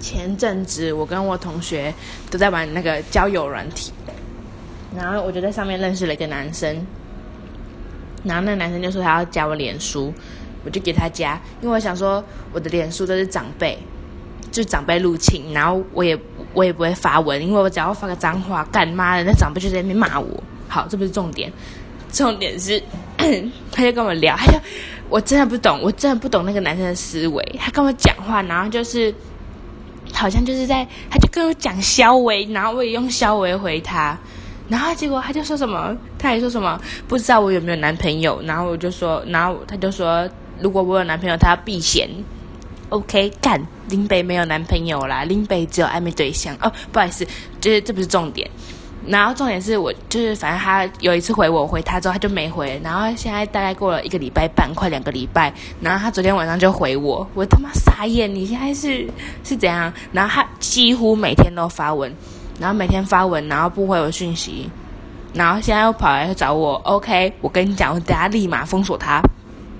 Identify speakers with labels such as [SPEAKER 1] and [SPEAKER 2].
[SPEAKER 1] 前阵子我跟我同学都在玩那个交友软体，然后我就在上面认识了一个男生，然后那个男生就说他要加我脸书，我就给他加，因为我想说我的脸书都是长辈，就长辈入侵，然后我也我也不会发文，因为我只要发个脏话，干妈的那长辈就在那边骂我。好，这不是重点，重点是 他就跟我聊，他就我真的不懂，我真的不懂那个男生的思维，他跟我讲话，然后就是。好像就是在，他就跟我讲肖维，然后我也用肖维回他，然后结果他就说什么，他还说什么不知道我有没有男朋友，然后我就说，然后他就说如果我有男朋友，他要避嫌。OK，干林北没有男朋友啦，林北只有暧昧对象哦，不好意思，就是这不是重点。然后重点是我就是，反正他有一次回我，回他之后他就没回。然后现在大概过了一个礼拜半，快两个礼拜。然后他昨天晚上就回我，我他妈傻眼！你现在是是怎样？然后他几乎每天都发文，然后每天发文，然后不回我讯息，然后现在又跑来找我。OK，我跟你讲，我等下立马封锁他。